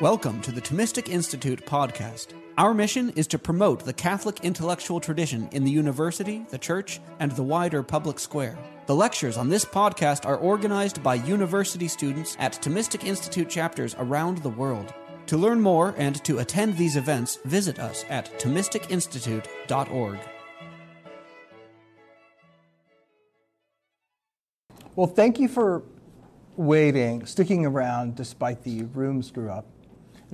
Welcome to the Thomistic Institute podcast. Our mission is to promote the Catholic intellectual tradition in the university, the church, and the wider public square. The lectures on this podcast are organized by university students at Thomistic Institute chapters around the world. To learn more and to attend these events, visit us at ThomisticInstitute.org. Well, thank you for waiting, sticking around despite the room screw up.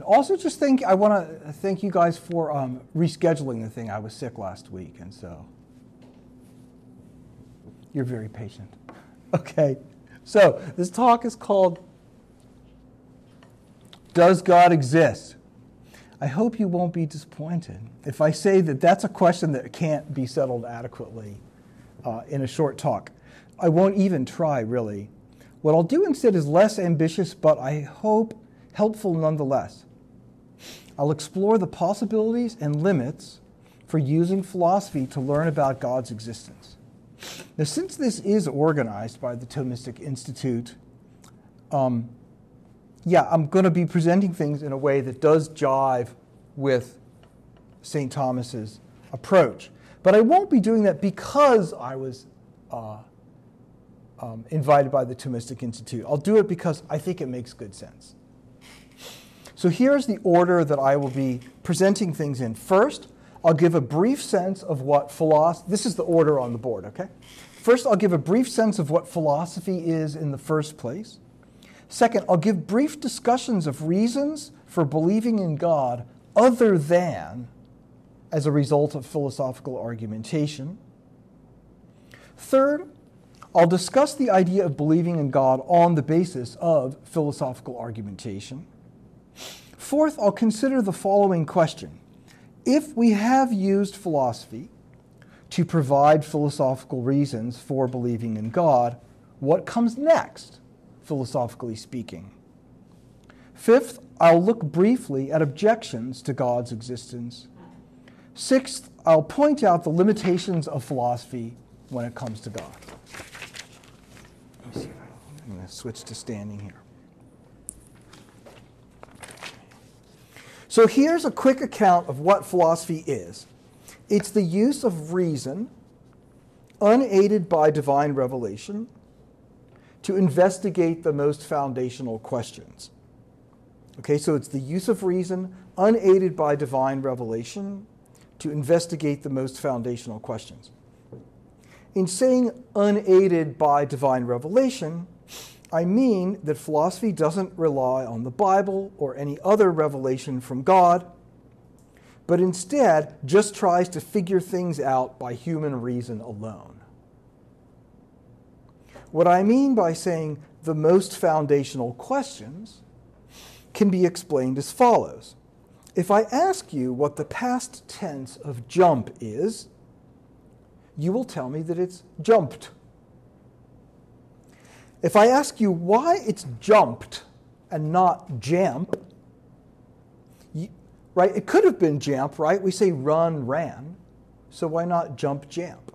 Also, just thank I want to thank you guys for um, rescheduling the thing. I was sick last week, and so you're very patient. Okay, so this talk is called "Does God Exist?" I hope you won't be disappointed if I say that that's a question that can't be settled adequately uh, in a short talk. I won't even try, really. What I'll do instead is less ambitious, but I hope helpful nonetheless. I'll explore the possibilities and limits for using philosophy to learn about God's existence. Now, since this is organized by the Thomistic Institute, um, yeah, I'm going to be presenting things in a way that does jive with St. Thomas's approach. But I won't be doing that because I was uh, um, invited by the Thomistic Institute. I'll do it because I think it makes good sense. So here's the order that I will be presenting things in. First, I'll give a brief sense of what philosophy, this is the order on the board, okay? First, I'll give a brief sense of what philosophy is in the first place. Second, I'll give brief discussions of reasons for believing in God other than as a result of philosophical argumentation. Third, I'll discuss the idea of believing in God on the basis of philosophical argumentation. Fourth, I'll consider the following question If we have used philosophy to provide philosophical reasons for believing in God, what comes next, philosophically speaking? Fifth, I'll look briefly at objections to God's existence. Sixth, I'll point out the limitations of philosophy when it comes to God. Let me see. I'm going to switch to standing here. So here's a quick account of what philosophy is it's the use of reason, unaided by divine revelation, to investigate the most foundational questions. Okay, so it's the use of reason, unaided by divine revelation, to investigate the most foundational questions. In saying unaided by divine revelation, I mean that philosophy doesn't rely on the Bible or any other revelation from God, but instead just tries to figure things out by human reason alone. What I mean by saying the most foundational questions can be explained as follows. If I ask you what the past tense of jump is, you will tell me that it's jumped. If I ask you why it's jumped and not jamp, right? It could have been jamp, right? We say run, ran. So why not jump, jamp?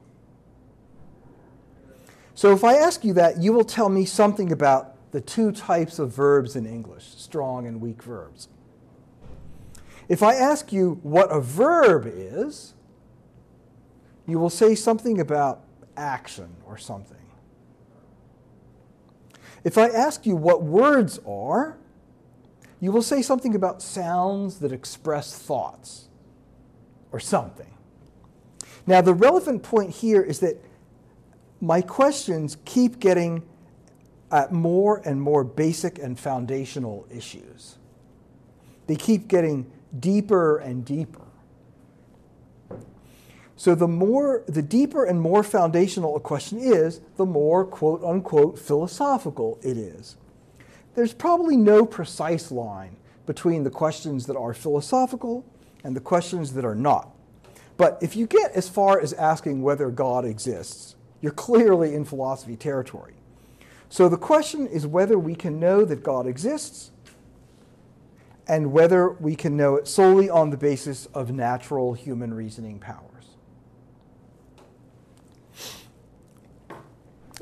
So if I ask you that, you will tell me something about the two types of verbs in English, strong and weak verbs. If I ask you what a verb is, you will say something about action or something. If I ask you what words are, you will say something about sounds that express thoughts or something. Now, the relevant point here is that my questions keep getting at more and more basic and foundational issues. They keep getting deeper and deeper. So the more, the deeper and more foundational a question is, the more quote unquote philosophical it is. There's probably no precise line between the questions that are philosophical and the questions that are not. But if you get as far as asking whether God exists, you're clearly in philosophy territory. So the question is whether we can know that God exists and whether we can know it solely on the basis of natural human reasoning powers.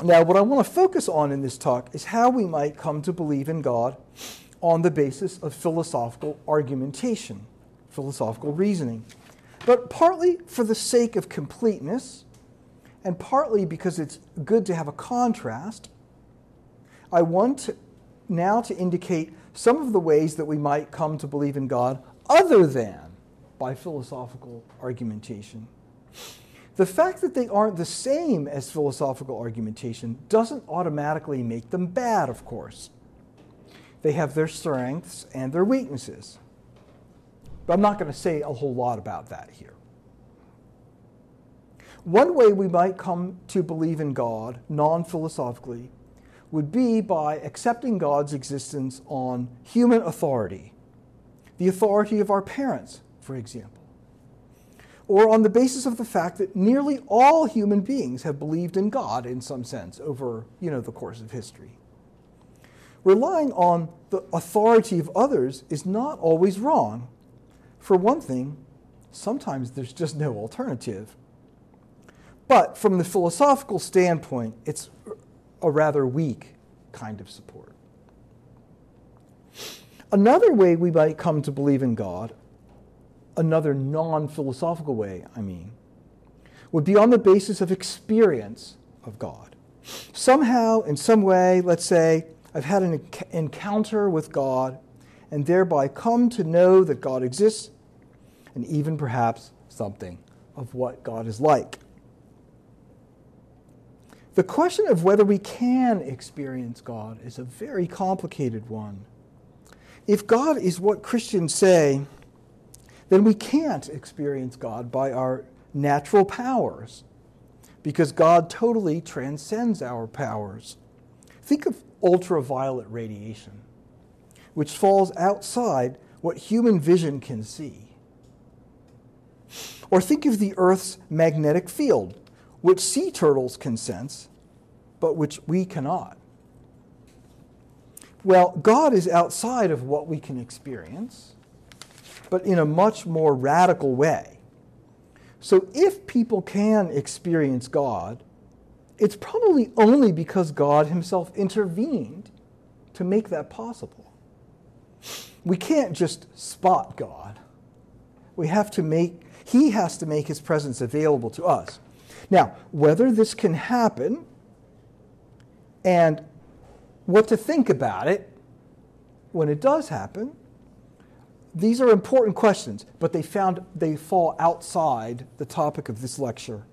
Now, what I want to focus on in this talk is how we might come to believe in God on the basis of philosophical argumentation, philosophical reasoning, but partly for the sake of completeness, and partly because it's good to have a contrast. I want to, now to indicate some of the ways that we might come to believe in God other than by philosophical argumentation. The fact that they aren't the same as philosophical argumentation doesn't automatically make them bad, of course. They have their strengths and their weaknesses. But I'm not going to say a whole lot about that here. One way we might come to believe in God non philosophically would be by accepting God's existence on human authority, the authority of our parents, for example or on the basis of the fact that nearly all human beings have believed in God in some sense over you know, the course of history. Relying on the authority of others is not always wrong. For one thing, sometimes there's just no alternative. But from the philosophical standpoint, it's a rather weak kind of support. Another way we might come to believe in God another non philosophical way, I mean, would be on the basis of experience of God. Somehow, in some way, let's say, I've had an encounter with God and thereby come to know that God exists and even perhaps something of what God is like. The question of whether we can experience God is a very complicated one. If God is what Christians say then we can't experience God by our natural powers because God totally transcends our powers. Think of ultraviolet radiation, which falls outside what human vision can see. Or think of the Earth's magnetic field, which sea turtles can sense, but which we cannot. Well, God is outside of what we can experience but in a much more radical way. So if people can experience God, it's probably only because God himself intervened to make that possible. We can't just spot God. We have to make, he has to make his presence available to us. Now, whether this can happen and what to think about it when it does happen these are important questions, but they found they fall outside the topic of this lecture.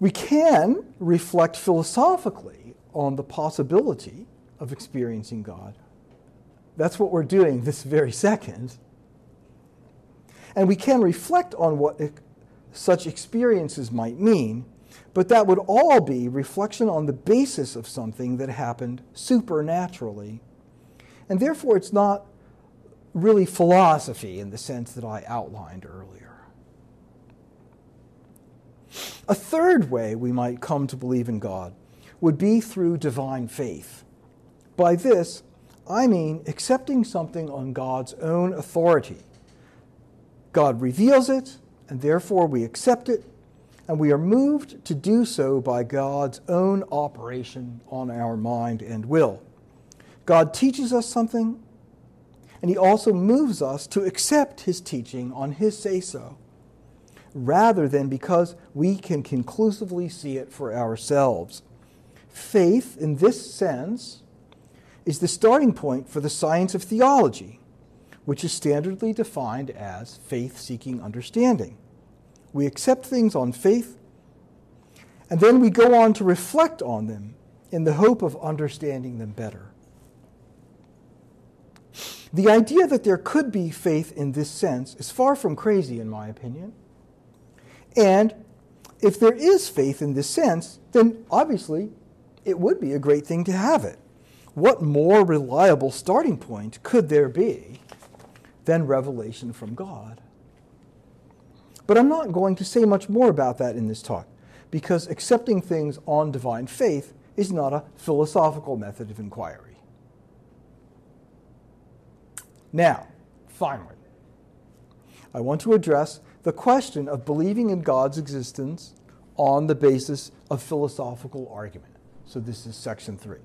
We can reflect philosophically on the possibility of experiencing God. That's what we're doing this very second. And we can reflect on what such experiences might mean, but that would all be reflection on the basis of something that happened supernaturally and therefore, it's not really philosophy in the sense that I outlined earlier. A third way we might come to believe in God would be through divine faith. By this, I mean accepting something on God's own authority. God reveals it, and therefore we accept it, and we are moved to do so by God's own operation on our mind and will. God teaches us something, and He also moves us to accept His teaching on His say so, rather than because we can conclusively see it for ourselves. Faith, in this sense, is the starting point for the science of theology, which is standardly defined as faith seeking understanding. We accept things on faith, and then we go on to reflect on them in the hope of understanding them better. The idea that there could be faith in this sense is far from crazy, in my opinion. And if there is faith in this sense, then obviously it would be a great thing to have it. What more reliable starting point could there be than revelation from God? But I'm not going to say much more about that in this talk, because accepting things on divine faith is not a philosophical method of inquiry. Now, finally, I want to address the question of believing in God's existence on the basis of philosophical argument. So, this is section three.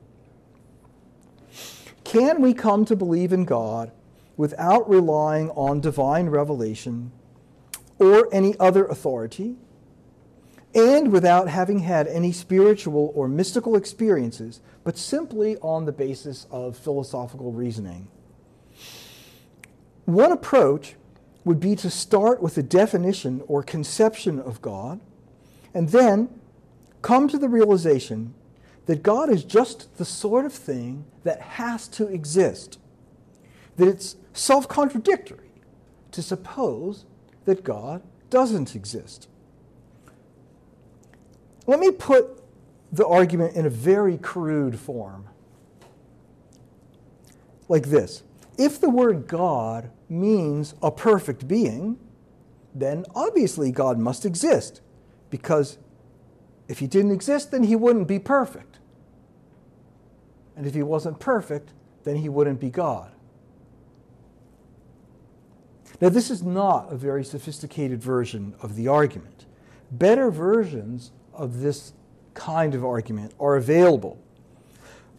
Can we come to believe in God without relying on divine revelation or any other authority, and without having had any spiritual or mystical experiences, but simply on the basis of philosophical reasoning? One approach would be to start with a definition or conception of God, and then come to the realization that God is just the sort of thing that has to exist, that it's self contradictory to suppose that God doesn't exist. Let me put the argument in a very crude form. Like this If the word God means a perfect being, then obviously God must exist, because if he didn't exist, then he wouldn't be perfect. And if he wasn't perfect, then he wouldn't be God. Now, this is not a very sophisticated version of the argument. Better versions of this kind of argument are available.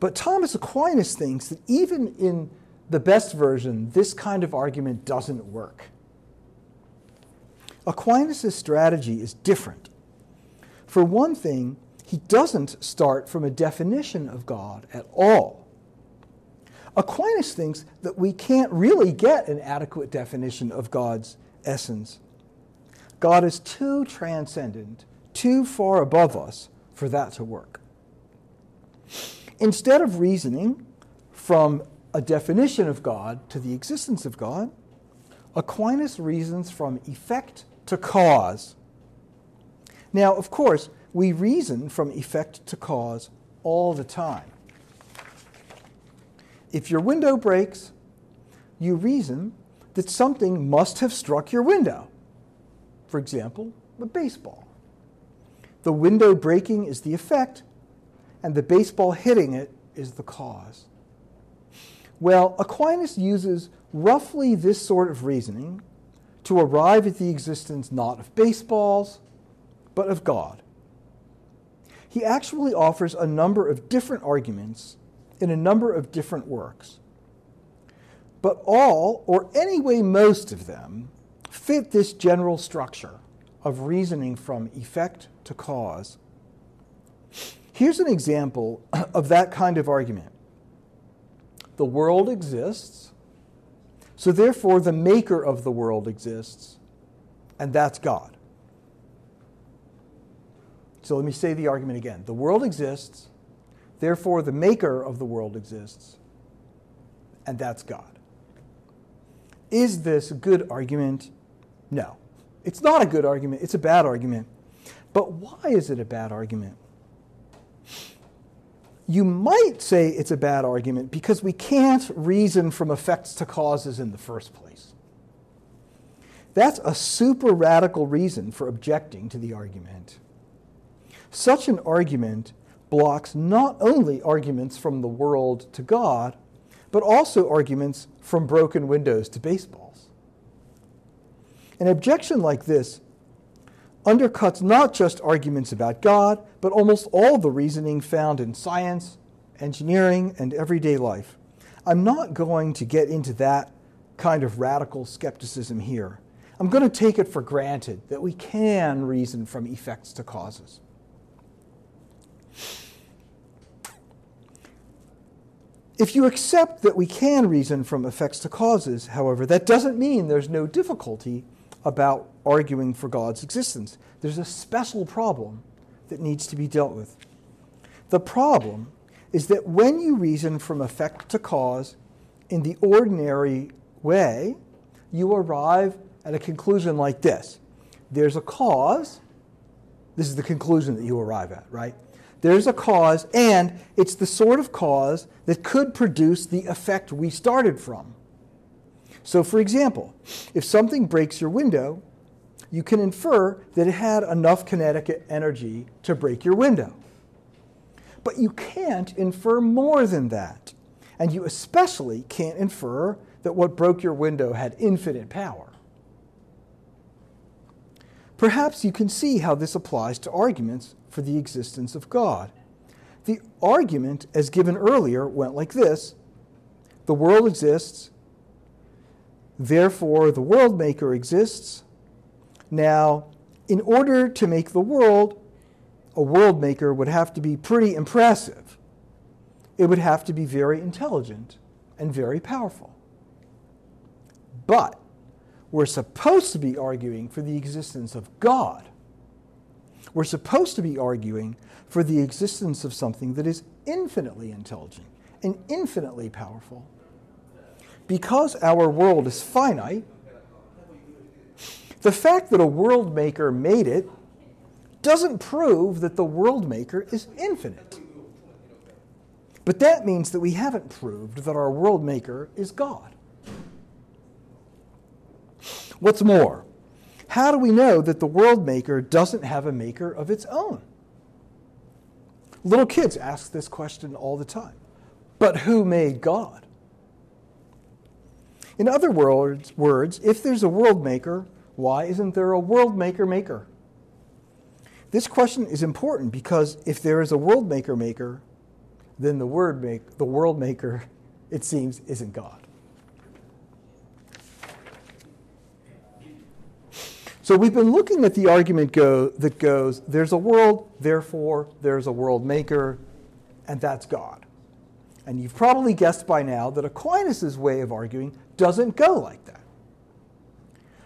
But Thomas Aquinas thinks that even in the best version, this kind of argument doesn't work. Aquinas' strategy is different. For one thing, he doesn't start from a definition of God at all. Aquinas thinks that we can't really get an adequate definition of God's essence. God is too transcendent, too far above us for that to work. Instead of reasoning from a definition of God to the existence of God, Aquinas reasons from effect to cause. Now, of course, we reason from effect to cause all the time. If your window breaks, you reason that something must have struck your window. For example, a baseball. The window breaking is the effect, and the baseball hitting it is the cause. Well, Aquinas uses roughly this sort of reasoning to arrive at the existence not of baseballs, but of God. He actually offers a number of different arguments in a number of different works. But all, or anyway most of them, fit this general structure of reasoning from effect to cause. Here's an example of that kind of argument the world exists, so therefore the maker of the world exists, and that's God. So let me say the argument again. The world exists, Therefore, the maker of the world exists, and that's God. Is this a good argument? No. It's not a good argument, it's a bad argument. But why is it a bad argument? You might say it's a bad argument because we can't reason from effects to causes in the first place. That's a super radical reason for objecting to the argument. Such an argument blocks not only arguments from the world to God, but also arguments from broken windows to baseballs. An objection like this undercuts not just arguments about God, but almost all the reasoning found in science, engineering, and everyday life. I'm not going to get into that kind of radical skepticism here. I'm going to take it for granted that we can reason from effects to causes. If you accept that we can reason from effects to causes, however, that doesn't mean there's no difficulty about arguing for God's existence. There's a special problem that needs to be dealt with. The problem is that when you reason from effect to cause in the ordinary way, you arrive at a conclusion like this there's a cause. This is the conclusion that you arrive at, right? There's a cause, and it's the sort of cause that could produce the effect we started from. So, for example, if something breaks your window, you can infer that it had enough kinetic energy to break your window. But you can't infer more than that. And you especially can't infer that what broke your window had infinite power. Perhaps you can see how this applies to arguments for the existence of God. The argument, as given earlier, went like this the world exists, therefore the world maker exists. Now, in order to make the world, a world maker would have to be pretty impressive. It would have to be very intelligent and very powerful. But we're supposed to be arguing for the existence of God. We're supposed to be arguing for the existence of something that is infinitely intelligent and infinitely powerful. Because our world is finite, the fact that a world maker made it doesn't prove that the world maker is infinite. But that means that we haven't proved that our world maker is God. What's more, how do we know that the world maker doesn't have a maker of its own? Little kids ask this question all the time. But who made God? In other words, words, if there's a world maker, why isn't there a world maker maker? This question is important because if there is a world maker maker, then the word make, the world maker, it seems, isn't God. So we've been looking at the argument go, that goes, there's a world, therefore there's a world maker, and that's God. And you've probably guessed by now that Aquinas' way of arguing doesn't go like that.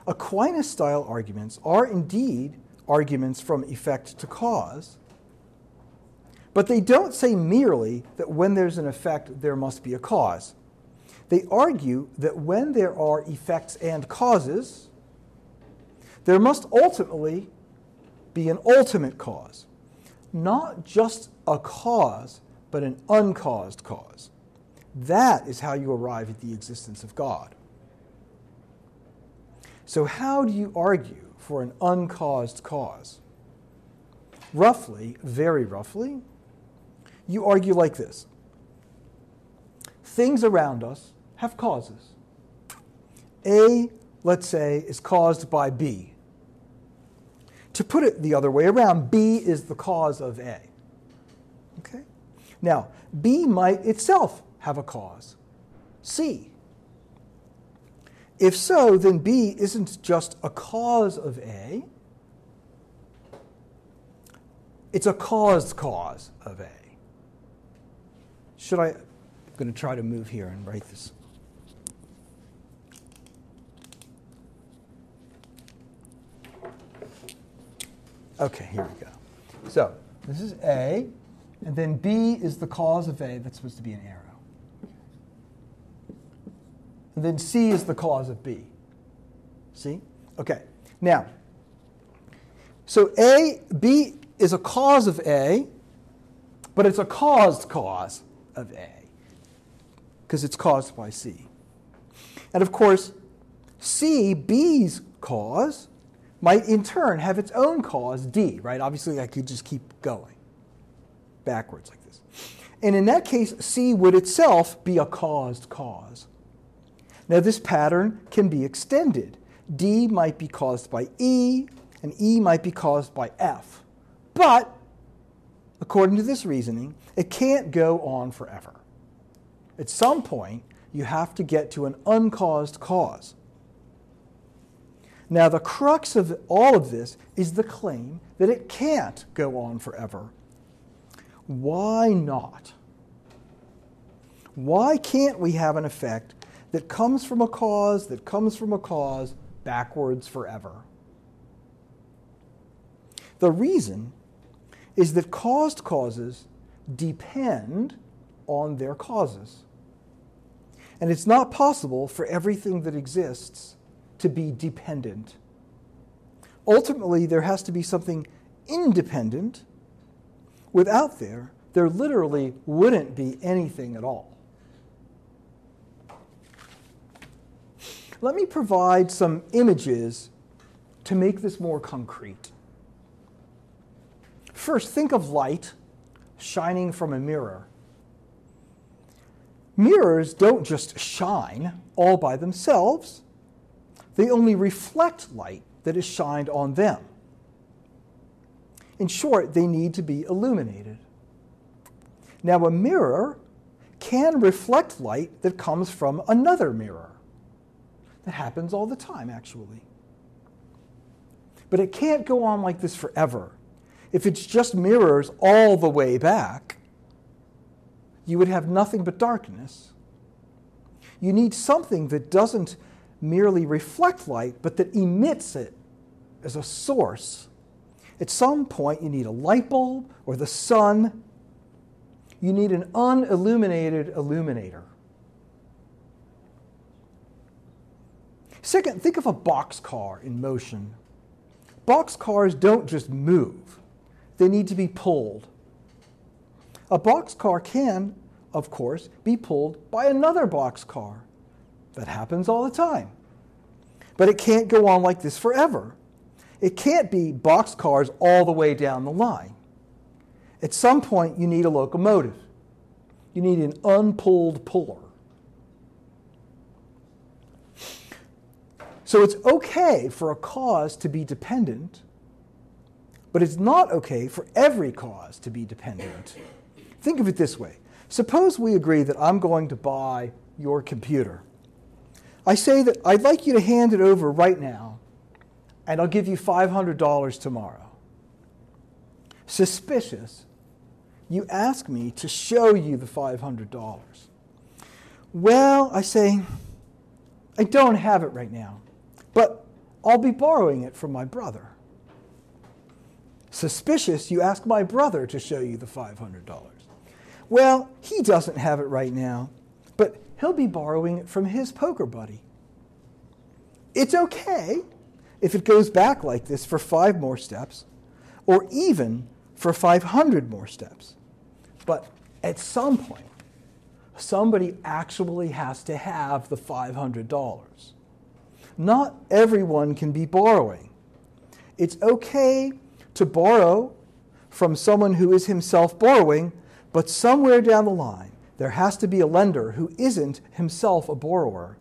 Aquinas style arguments are indeed arguments from effect to cause, but they don't say merely that when there's an effect, there must be a cause. They argue that when there are effects and causes, there must ultimately be an ultimate cause, not just a cause, but an uncaused cause. That is how you arrive at the existence of God. So, how do you argue for an uncaused cause? Roughly, very roughly, you argue like this Things around us have causes. A, let's say, is caused by B. To put it the other way around, B is the cause of A. Okay? Now, B might itself have a cause, C. If so, then B isn't just a cause of A, it's a caused cause of A. Should I? I'm going to try to move here and write this. Okay, here we go. So this is A, and then B is the cause of A. That's supposed to be an arrow. And then C is the cause of B. See? Okay. Now, so A, B is a cause of A, but it's a caused cause of A because it's caused by C. And of course, C, B's cause, might in turn have its own cause, D, right? Obviously, I could just keep going backwards like this. And in that case, C would itself be a caused cause. Now, this pattern can be extended. D might be caused by E, and E might be caused by F. But, according to this reasoning, it can't go on forever. At some point, you have to get to an uncaused cause. Now, the crux of all of this is the claim that it can't go on forever. Why not? Why can't we have an effect that comes from a cause, that comes from a cause, backwards forever? The reason is that caused causes depend on their causes. And it's not possible for everything that exists to be dependent. Ultimately, there has to be something independent. Without there, there literally wouldn't be anything at all. Let me provide some images to make this more concrete. First, think of light shining from a mirror. Mirrors don't just shine all by themselves, they only reflect light that is shined on them. In short, they need to be illuminated. Now, a mirror can reflect light that comes from another mirror. That happens all the time, actually. But it can't go on like this forever. If it's just mirrors all the way back, you would have nothing but darkness. You need something that doesn't merely reflect light, but that emits it as a source. At some point, you need a light bulb or the sun. You need an unilluminated illuminator. Second, think of a boxcar in motion. Boxcars don't just move, they need to be pulled. A boxcar can, of course, be pulled by another boxcar. That happens all the time. But it can't go on like this forever. It can't be boxcars all the way down the line. At some point, you need a locomotive. You need an unpulled puller. So it's okay for a cause to be dependent, but it's not okay for every cause to be dependent. Think of it this way suppose we agree that I'm going to buy your computer. I say that I'd like you to hand it over right now, and I'll give you $500 tomorrow. Suspicious, you ask me to show you the $500. Well, I say, I don't have it right now, but I'll be borrowing it from my brother. Suspicious, you ask my brother to show you the $500. Well, he doesn't have it right now, but he'll be borrowing it from his poker buddy. It's okay if it goes back like this for five more steps, or even for 500 more steps. But at some point, somebody actually has to have the $500. Not everyone can be borrowing. It's okay to borrow from someone who is himself borrowing, but somewhere down the line, there has to be a lender who isn't himself a borrower.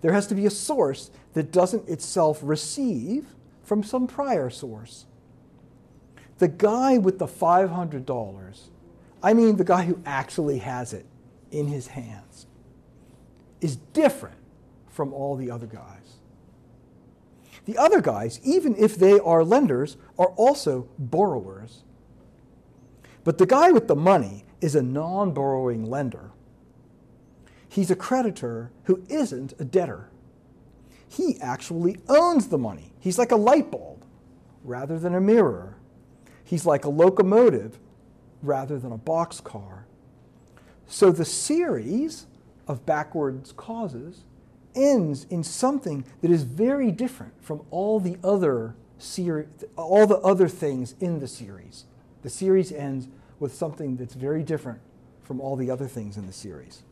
There has to be a source that doesn't itself receive from some prior source. The guy with the $500, I mean the guy who actually has it in his hands, is different from all the other guys. The other guys, even if they are lenders, are also borrowers. But the guy with the money is a non borrowing lender. He's a creditor who isn't a debtor. He actually owns the money. He's like a light bulb rather than a mirror. He's like a locomotive rather than a boxcar. So the series of backwards causes ends in something that is very different from all the other ser- all the other things in the series. The series ends with something that's very different from all the other things in the series.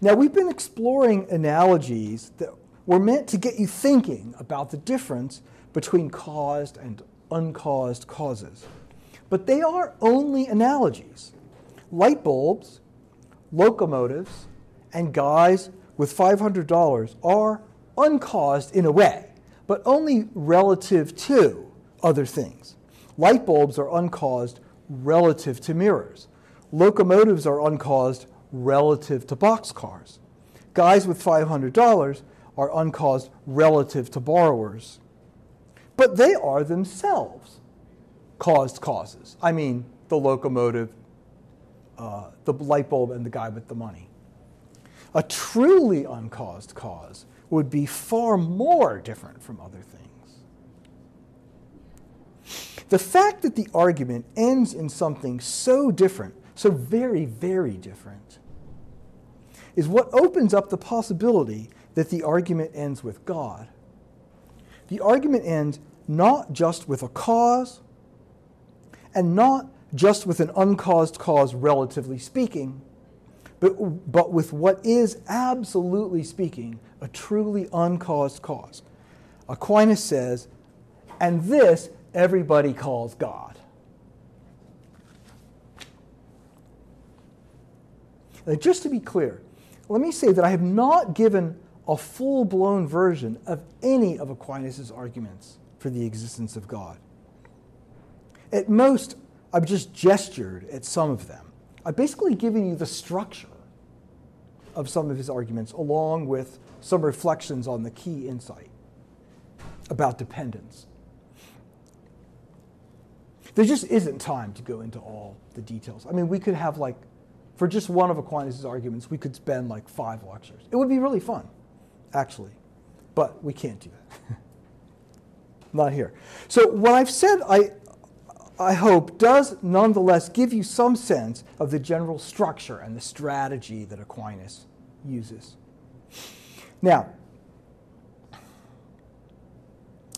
Now, we've been exploring analogies that were meant to get you thinking about the difference between caused and uncaused causes. But they are only analogies. Light bulbs, locomotives, and guys with $500 are uncaused in a way, but only relative to other things. Light bulbs are uncaused relative to mirrors. Locomotives are uncaused relative to boxcars. Guys with $500 are uncaused relative to borrowers. But they are themselves caused causes. I mean, the locomotive, uh, the light bulb, and the guy with the money. A truly uncaused cause would be far more different from other things. The fact that the argument ends in something so different, so very, very different, is what opens up the possibility that the argument ends with God. The argument ends not just with a cause and not just with an uncaused cause, relatively speaking, but, but with what is, absolutely speaking, a truly uncaused cause. Aquinas says, and this everybody calls God. Now, just to be clear, let me say that I have not given a full blown version of any of Aquinas' arguments for the existence of God. At most, I've just gestured at some of them. I've basically given you the structure of some of his arguments, along with some reflections on the key insight about dependence. There just isn't time to go into all the details. I mean, we could have like, for just one of Aquinas' arguments, we could spend like five lectures. It would be really fun, actually, but we can't do that. Not here. So, what I've said, I, I hope, does nonetheless give you some sense of the general structure and the strategy that Aquinas uses. Now,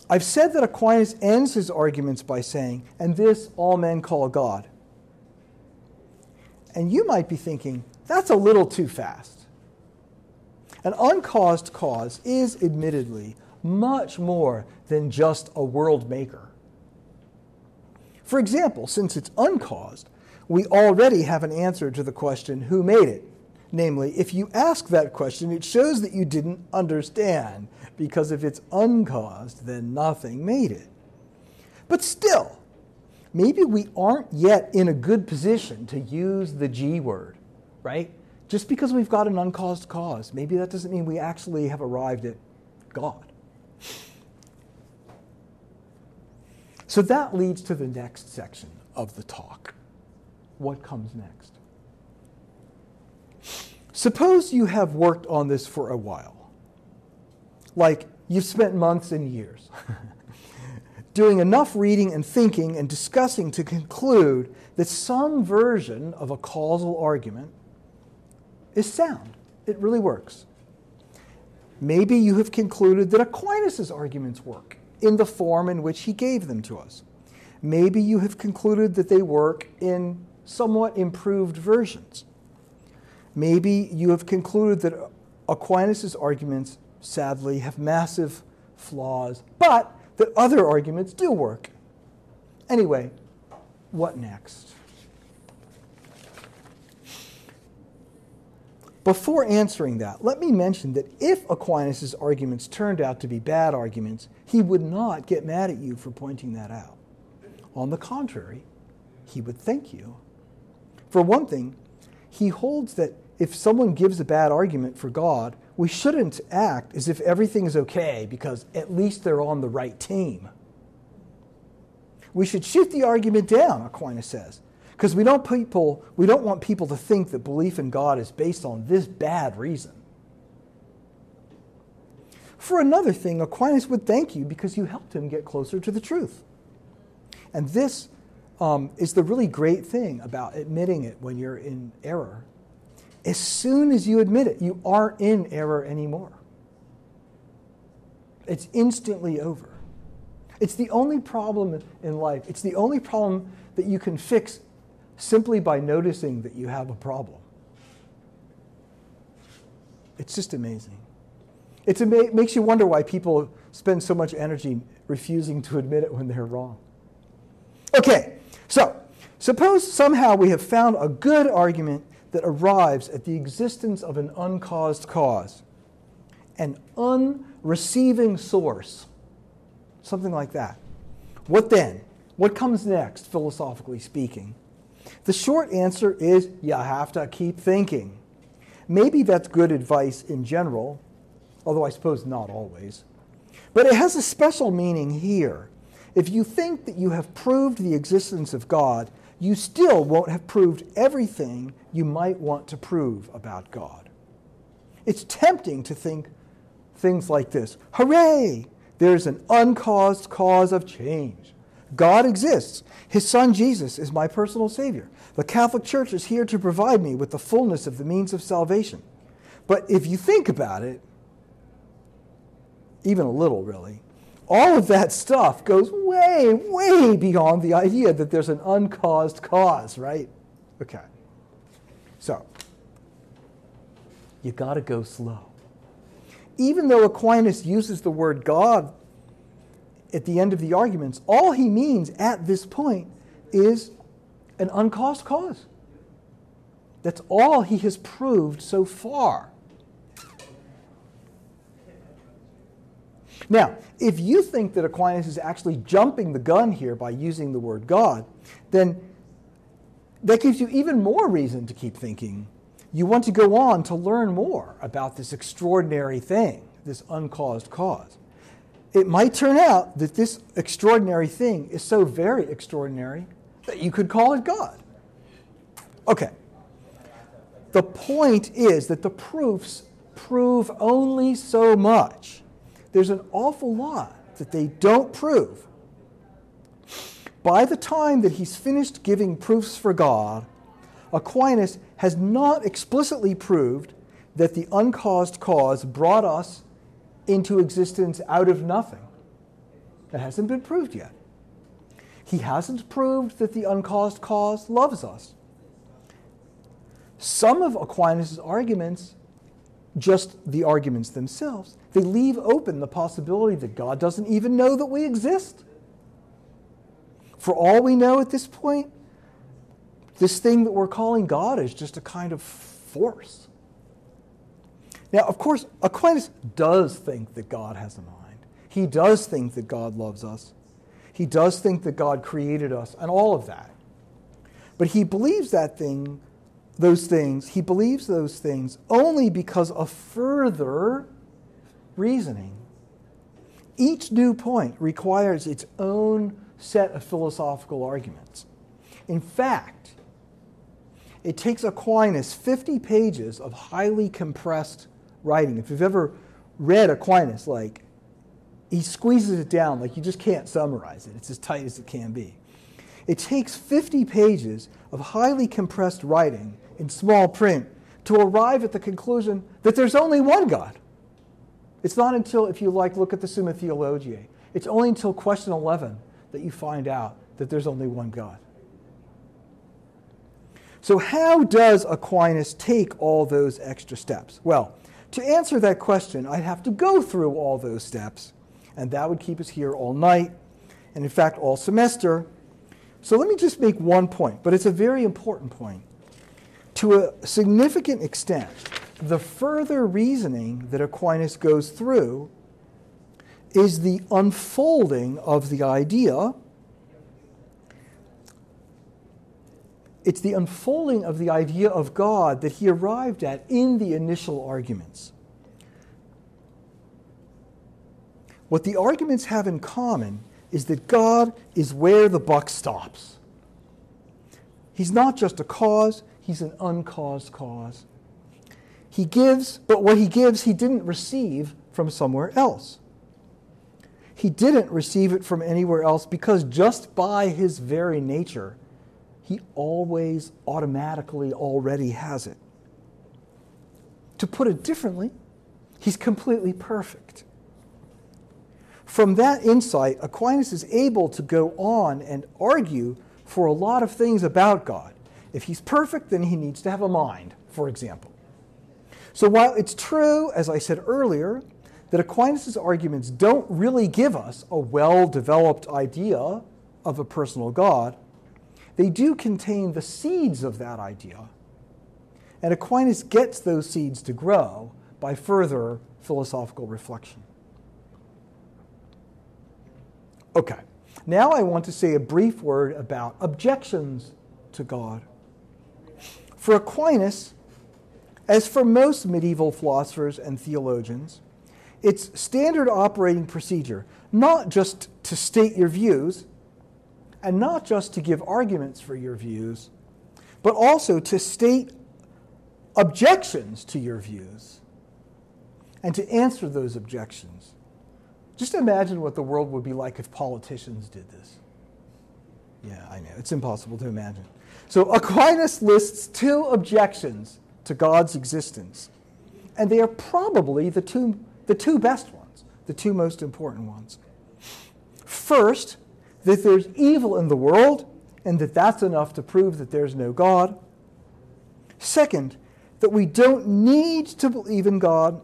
I've said that Aquinas ends his arguments by saying, and this all men call God. And you might be thinking, that's a little too fast. An uncaused cause is admittedly much more than just a world maker. For example, since it's uncaused, we already have an answer to the question, who made it? Namely, if you ask that question, it shows that you didn't understand, because if it's uncaused, then nothing made it. But still, maybe we aren't yet in a good position to use the G word, right? Just because we've got an uncaused cause, maybe that doesn't mean we actually have arrived at God. So that leads to the next section of the talk. What comes next? Suppose you have worked on this for a while. Like you've spent months and years doing enough reading and thinking and discussing to conclude that some version of a causal argument is sound. It really works. Maybe you have concluded that Aquinas' arguments work in the form in which he gave them to us. Maybe you have concluded that they work in somewhat improved versions. Maybe you have concluded that Aquinas' arguments, sadly, have massive flaws, but that other arguments do work. Anyway, what next? Before answering that, let me mention that if Aquinas' arguments turned out to be bad arguments, he would not get mad at you for pointing that out. On the contrary, he would thank you. For one thing, he holds that if someone gives a bad argument for God, we shouldn't act as if everything is okay because at least they're on the right team. We should shoot the argument down, Aquinas says, because we don't people we don't want people to think that belief in God is based on this bad reason. For another thing, Aquinas would thank you because you helped him get closer to the truth. And this um, is the really great thing about admitting it when you're in error as soon as you admit it, you aren't in error anymore. It's instantly over. It's the only problem in life. It's the only problem that you can fix simply by noticing that you have a problem. It's just amazing. It's it makes you wonder why people spend so much energy refusing to admit it when they're wrong. Okay, so suppose somehow we have found a good argument that arrives at the existence of an uncaused cause, an unreceiving source, something like that. What then? What comes next, philosophically speaking? The short answer is you have to keep thinking. Maybe that's good advice in general, although I suppose not always. But it has a special meaning here. If you think that you have proved the existence of God, you still won't have proved everything you might want to prove about God. It's tempting to think things like this Hooray! There's an uncaused cause of change. God exists. His son Jesus is my personal Savior. The Catholic Church is here to provide me with the fullness of the means of salvation. But if you think about it, even a little really, all of that stuff goes way, way beyond the idea that there's an uncaused cause, right? Okay. So, you got to go slow. Even though Aquinas uses the word God at the end of the arguments, all he means at this point is an uncaused cause. That's all he has proved so far. Now, if you think that Aquinas is actually jumping the gun here by using the word God, then that gives you even more reason to keep thinking. You want to go on to learn more about this extraordinary thing, this uncaused cause. It might turn out that this extraordinary thing is so very extraordinary that you could call it God. Okay. The point is that the proofs prove only so much. There's an awful lot that they don't prove. By the time that he's finished giving proofs for God, Aquinas has not explicitly proved that the uncaused cause brought us into existence out of nothing. That hasn't been proved yet. He hasn't proved that the uncaused cause loves us. Some of Aquinas' arguments, just the arguments themselves, they leave open the possibility that God doesn't even know that we exist. For all we know at this point, this thing that we're calling God is just a kind of force. Now, of course, Aquinas does think that God has a mind. He does think that God loves us. He does think that God created us and all of that. But he believes that thing, those things, he believes those things only because of further reasoning. Each new point requires its own set of philosophical arguments. In fact, it takes Aquinas 50 pages of highly compressed writing. If you've ever read Aquinas, like, he squeezes it down, like, you just can't summarize it. It's as tight as it can be. It takes 50 pages of highly compressed writing in small print to arrive at the conclusion that there's only one God. It's not until, if you like, look at the Summa Theologiae, it's only until question 11 that you find out that there's only one God. So, how does Aquinas take all those extra steps? Well, to answer that question, I'd have to go through all those steps, and that would keep us here all night, and in fact, all semester. So, let me just make one point, but it's a very important point. To a significant extent, the further reasoning that Aquinas goes through is the unfolding of the idea. It's the unfolding of the idea of God that he arrived at in the initial arguments. What the arguments have in common is that God is where the buck stops. He's not just a cause, he's an uncaused cause. He gives, but what he gives, he didn't receive from somewhere else. He didn't receive it from anywhere else because just by his very nature, he always automatically already has it. To put it differently, he's completely perfect. From that insight, Aquinas is able to go on and argue for a lot of things about God. If he's perfect, then he needs to have a mind, for example. So while it's true, as I said earlier, that Aquinas' arguments don't really give us a well developed idea of a personal God, they do contain the seeds of that idea. And Aquinas gets those seeds to grow by further philosophical reflection. Okay, now I want to say a brief word about objections to God. For Aquinas, as for most medieval philosophers and theologians, it's standard operating procedure, not just to state your views and not just to give arguments for your views, but also to state objections to your views and to answer those objections. Just imagine what the world would be like if politicians did this. Yeah, I know. It's impossible to imagine. So Aquinas lists two objections to God's existence, and they are probably the two the two best ones, the two most important ones. First, that there's evil in the world and that that's enough to prove that there's no God. Second, that we don't need to believe in God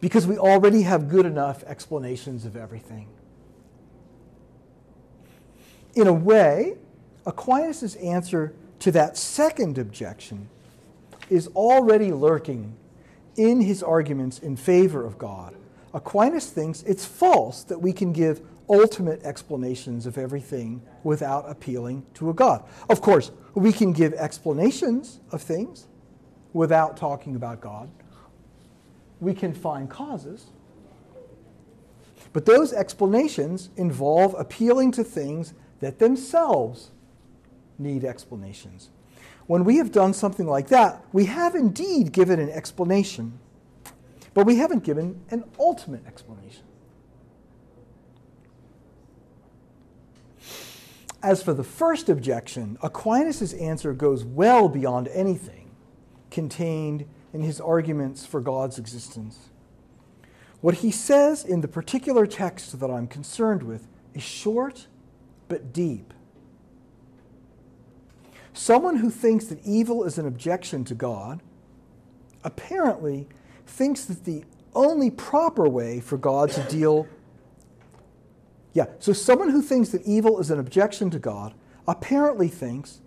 because we already have good enough explanations of everything. In a way, Aquinas' answer to that second objection is already lurking in his arguments in favor of God. Aquinas thinks it's false that we can give ultimate explanations of everything without appealing to a God. Of course, we can give explanations of things without talking about God. We can find causes. But those explanations involve appealing to things that themselves need explanations. When we have done something like that, we have indeed given an explanation, but we haven't given an ultimate explanation. As for the first objection, Aquinas' answer goes well beyond anything contained in his arguments for God's existence. What he says in the particular text that I'm concerned with is short but deep. Someone who thinks that evil is an objection to God apparently thinks that the only proper way for God to deal. Yeah, so someone who thinks that evil is an objection to God apparently thinks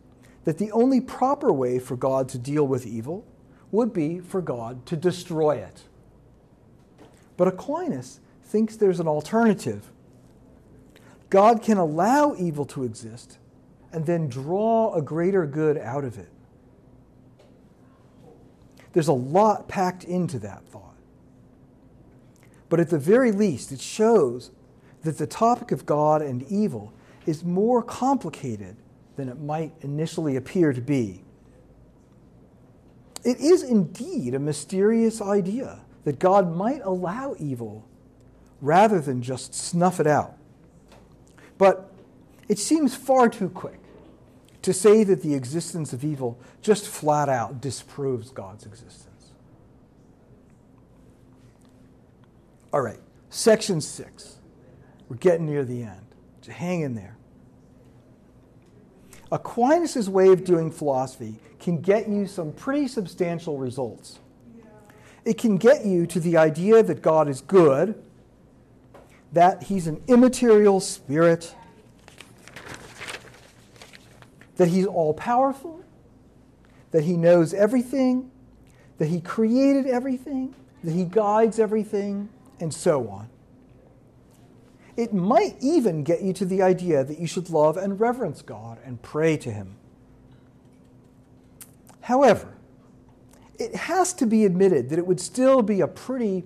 that the only proper way for God to deal with evil would be for God to destroy it. But Aquinas thinks there's an alternative. God can allow evil to exist and then draw a greater good out of it. There's a lot packed into that thought. But at the very least, it shows that the topic of God and evil is more complicated than it might initially appear to be. It is indeed a mysterious idea that God might allow evil rather than just snuff it out. But it seems far too quick to say that the existence of evil just flat out disproves God's existence. All right, section six. We're getting near the end. Just hang in there. Aquinas' way of doing philosophy can get you some pretty substantial results. It can get you to the idea that God is good, that he's an immaterial spirit, that he's all powerful, that he knows everything, that he created everything, that he guides everything, and so on. It might even get you to the idea that you should love and reverence God and pray to him. However, it has to be admitted that it would still be a pretty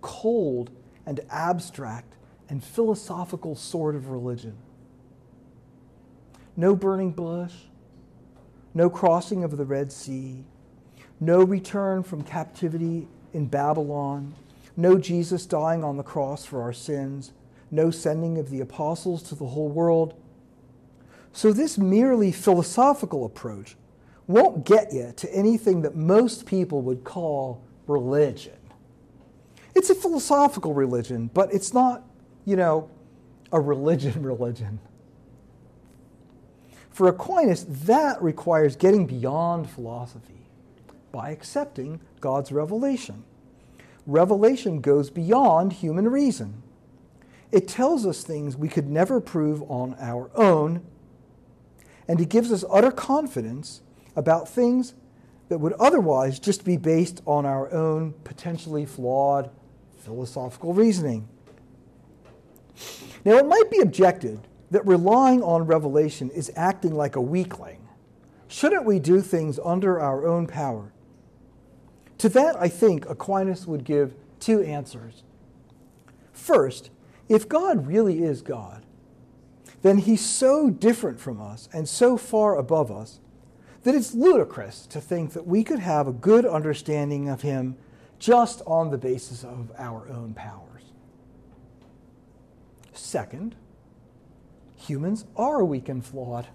cold and abstract and philosophical sort of religion. No burning bush, no crossing of the Red Sea, no return from captivity in Babylon, no Jesus dying on the cross for our sins, no sending of the apostles to the whole world. So, this merely philosophical approach won't get you to anything that most people would call religion. It's a philosophical religion, but it's not, you know, a religion religion. For Aquinas, that requires getting beyond philosophy by accepting God's revelation. Revelation goes beyond human reason. It tells us things we could never prove on our own, and it gives us utter confidence about things that would otherwise just be based on our own potentially flawed philosophical reasoning. Now, it might be objected that relying on revelation is acting like a weakling. Shouldn't we do things under our own power? To that, I think Aquinas would give two answers. First, if God really is God, then he's so different from us and so far above us that it's ludicrous to think that we could have a good understanding of him just on the basis of our own powers. Second, humans are weak and flawed.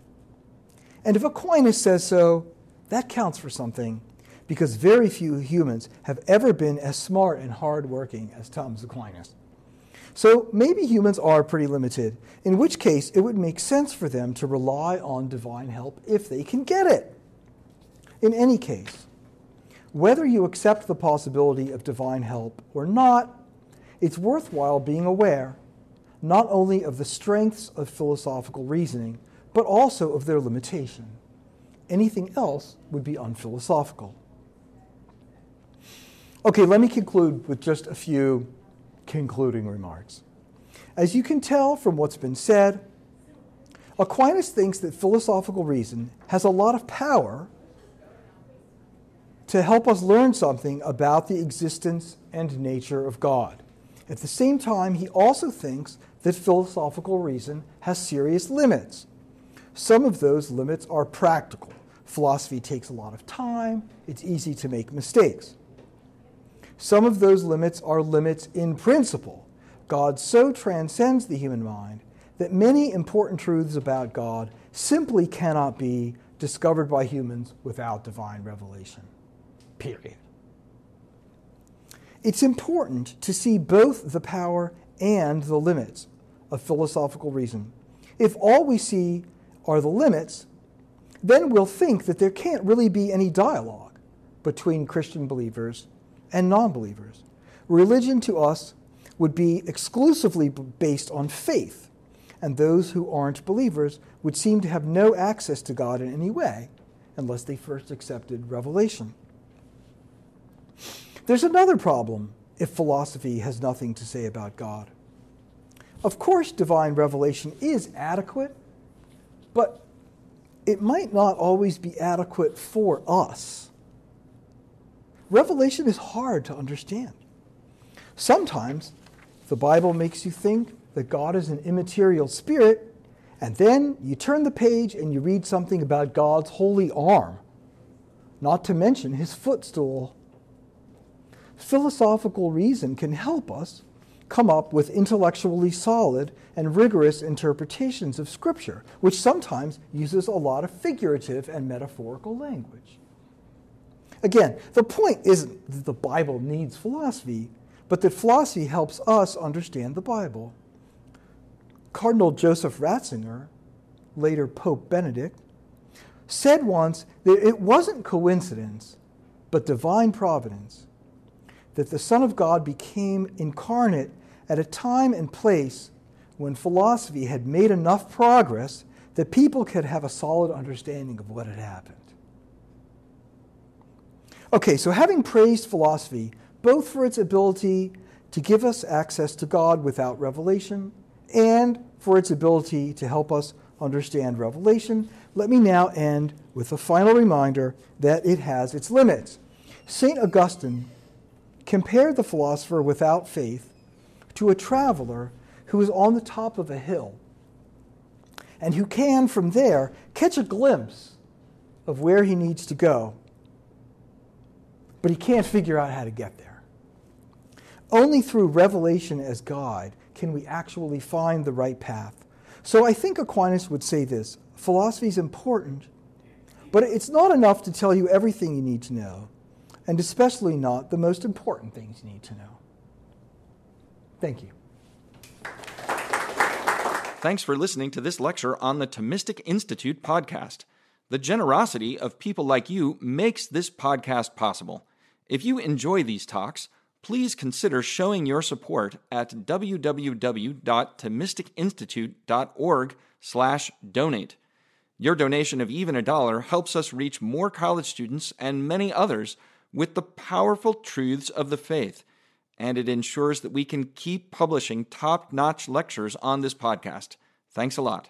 And if Aquinas says so, that counts for something because very few humans have ever been as smart and hardworking as Thomas Aquinas. So maybe humans are pretty limited, in which case it would make sense for them to rely on divine help if they can get it. In any case, whether you accept the possibility of divine help or not, it's worthwhile being aware not only of the strengths of philosophical reasoning, but also of their limitation. Anything else would be unphilosophical. Okay, let me conclude with just a few concluding remarks. As you can tell from what's been said, Aquinas thinks that philosophical reason has a lot of power to help us learn something about the existence and nature of God. At the same time, he also thinks that philosophical reason has serious limits. Some of those limits are practical. Philosophy takes a lot of time, it's easy to make mistakes. Some of those limits are limits in principle. God so transcends the human mind that many important truths about God simply cannot be discovered by humans without divine revelation. Period. It's important to see both the power and the limits of philosophical reason. If all we see are the limits, then we'll think that there can't really be any dialogue between Christian believers and non believers. Religion to us would be exclusively based on faith, and those who aren't believers would seem to have no access to God in any way unless they first accepted revelation. There's another problem if philosophy has nothing to say about God. Of course, divine revelation is adequate, but it might not always be adequate for us. Revelation is hard to understand. Sometimes the Bible makes you think that God is an immaterial spirit, and then you turn the page and you read something about God's holy arm, not to mention his footstool. Philosophical reason can help us come up with intellectually solid and rigorous interpretations of Scripture, which sometimes uses a lot of figurative and metaphorical language. Again, the point isn't that the Bible needs philosophy, but that philosophy helps us understand the Bible. Cardinal Joseph Ratzinger, later Pope Benedict, said once that it wasn't coincidence, but divine providence that the Son of God became incarnate at a time and place when philosophy had made enough progress that people could have a solid understanding of what had happened. Okay, so having praised philosophy, both for its ability to give us access to God without revelation and for its ability to help us understand revelation, let me now end with a final reminder that it has its limits. St. Augustine compared the philosopher without faith to a traveler who is on the top of a hill and who can, from there, catch a glimpse of where he needs to go, but he can't figure out how to get there. Only through revelation as guide can we actually find the right path. So I think Aquinas would say this philosophy is important, but it's not enough to tell you everything you need to know, and especially not the most important things you need to know. Thank you. Thanks for listening to this lecture on the Thomistic Institute podcast. The generosity of people like you makes this podcast possible. If you enjoy these talks, please consider showing your support at www.thomisticinstitute.org/donate. Your donation of even a dollar helps us reach more college students and many others with the powerful truths of the faith and it ensures that we can keep publishing top notch lectures on this podcast. Thanks a lot.